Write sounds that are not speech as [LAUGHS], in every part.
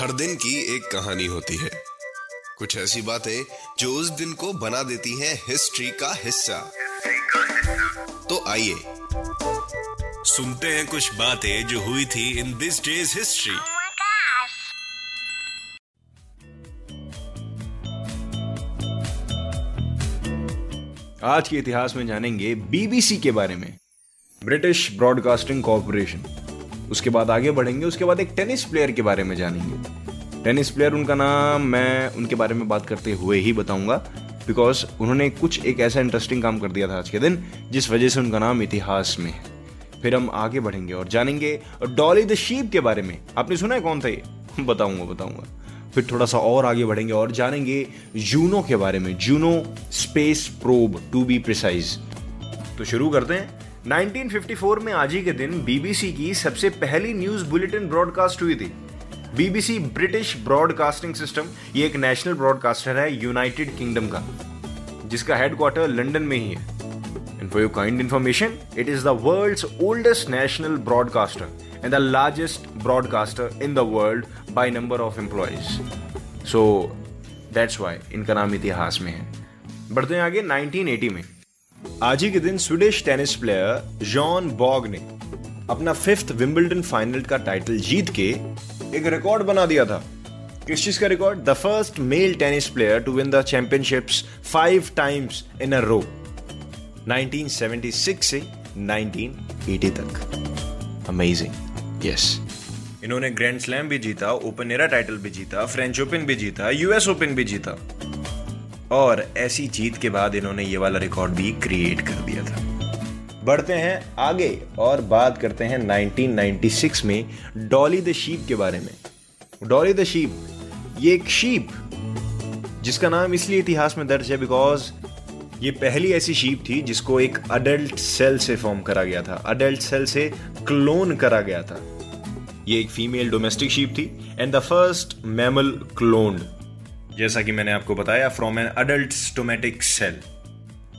हर दिन की एक कहानी होती है। कुछ ऐसी बातें जो उस दिन को बना देती हैं हिस्ट्री का हिस्सा। तो आइए सुनते हैं कुछ बातें जो हुई थी इन दिस डेज़ हिस्ट्री. आज के इतिहास में जानेंगे बीबीसी के बारे में। ब्रिटिश ब्रॉडकास्टिंग कॉरपोरेशन उसके बाद आगे बढ़ेंगे, उसके बाद एक टेनिस प्लेयर के बारे में जानेंगे। टेनिस प्लेयर उनका नाम मैं उनके बारे में बात करते हुए ही बताऊँगा बिकॉज़ उन्होंने कुछ एक ऐसा इंटरेस्टिंग काम कर दिया था आज के दिन, जिस वजह से उनका नाम इतिहास में है। फिर हम आगे बढ़ेंगे और जानेंगे डॉली द शीप के बारे में। आपने सुना है कौन था ये? [LAUGHS] बताऊँगा बताऊँगा। फिर थोड़ा सा और आगे बढ़ेंगे और जानेंगे जूनो के बारे में। Juno space probe to be precise तो शुरू करते हैं। 1954 में आज ही के दिन बीबीसी की सबसे पहली न्यूज़ बुलेटिन ब्रॉडकास्ट हुई थी। बीबीसी ब्रिटिश ब्रॉडकास्टिंग सिस्टम, ये एक नेशनल ब्रॉडकास्टर है यूनाइटेड किंगडम का, जिसका हेडक्वार्टर लंदन में ही है। And for your kind information it is the world oldest national broadcaster and the largest broadcaster in the world by number of employees so that's why इनका नाम इतिहास में है। बढ़ते हैं आगे 1980 में। आज ही के दिन Swedish tennis player John Borg ने अपना फिफ्थ विंबलडन फाइनल का टाइटल जीत के एक रिकॉर्ड बना दिया था। किस चीज़ का record the first male tennis player to win the championships five times in a row 1976 से 1980 तक। अमेजिंग यस इन्होंने ग्रैंड स्लैम भी जीता ओपन एरा टाइटल भी जीता फ्रेंच ओपन भी जीता यूएस ओपन भी जीता। और ऐसी जीत के बाद इन्होंने ये वाला रिकॉर्ड भी क्रिएट कर दिया था। बढ़ते हैं आगे और बात करते हैं 1996 में डॉली द शीप के बारे में। डॉली द शीप ये एक शीप जिसका नाम इसलिए इतिहास में दर्ज है बिकॉज़ ये पहली ऐसी शीप थी जिसको एक अडल्ट सेल से फॉर्म करा गया था। अडल्ट सेल से क्लोन करा गया था। ये एक फीमेल डोमेस्टिक शीप थी and the first mammal cloned जैसा कि मैंने आपको बताया from an adult somatic cell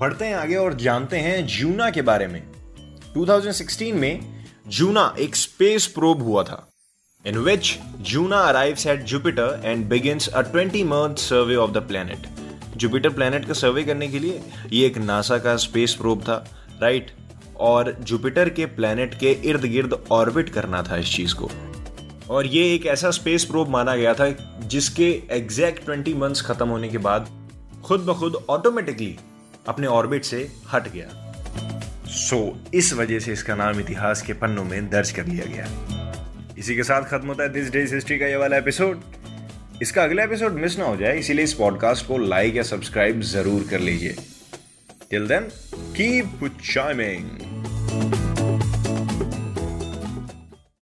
बढ़ते हैं आगे और जानते हैं जूना के बारे में। 2016 में जूना एक स्पेस प्रोब हुआ था, in which Juna arrives at Jupiter and begins a 20 month survey of the planet. Jupiter planet का सर्वे करने के लिए ये एक नासा का स्पेस प्रोब था राइट और जुपिटर के प्लैनेट के इर्द गिर्द ऑर्बिट करना था इस चीज़ को। और ये एक ऐसा स्पेस प्रोब माना गया था जिसके एग्जैक्ट 20 मंथ्स खत्म होने के बाद खुद ब खुद ऑटोमेटिकली अपने ऑर्बिट से हट गया। सो so, इस वजह से इसका नाम इतिहास के पन्नों में दर्ज कर लिया गया। इसी के साथ खत्म होता है दिस डेज़ हिस्ट्री का ये वाला एपिसोड इसका अगला एपिसोड मिस ना हो जाए इसीलिए इस पॉडकास्ट को लाइक या सब्सक्राइब ज़रूर कर लीजिए। Till then keep chiming